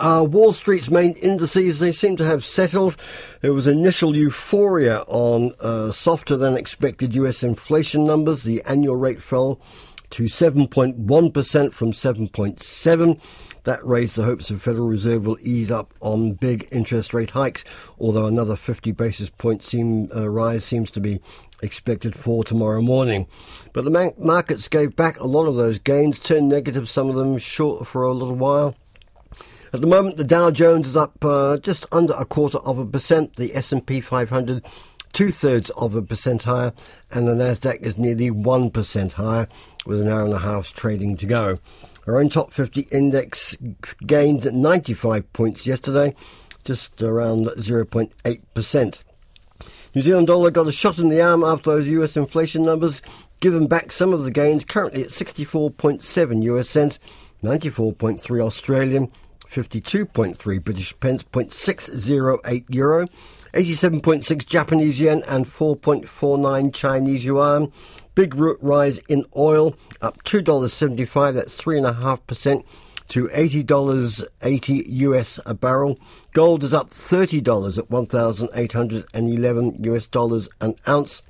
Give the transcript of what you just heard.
Uh, Wall Street's main indices, they seem to have settled. There was initial euphoria on uh, softer than expected US inflation numbers. The annual rate fell to 7.1% from 7.7. That raised the hopes the Federal Reserve will ease up on big interest rate hikes, although another 50 basis point seem, uh, rise seems to be expected for tomorrow morning. But the markets gave back a lot of those gains, turned negative, some of them short for a little while. At the moment, the Dow Jones is up uh, just under a quarter of a percent. The S&P 500 two thirds of a percent higher, and the Nasdaq is nearly one percent higher, with an hour and a half trading to go. Our own top 50 index gained 95 points yesterday, just around 0.8%. New Zealand dollar got a shot in the arm after those US inflation numbers, given back some of the gains, currently at 64.7 US cents, 94.3 Australian, 52.3 British pence, 0.608 euro, 87.6 Japanese yen, and 4.49 Chinese yuan. Big root rise in oil, up $2.75, that's 3.5% to $80.80 US a barrel. Gold is up $30 at 1,811 US dollars an ounce.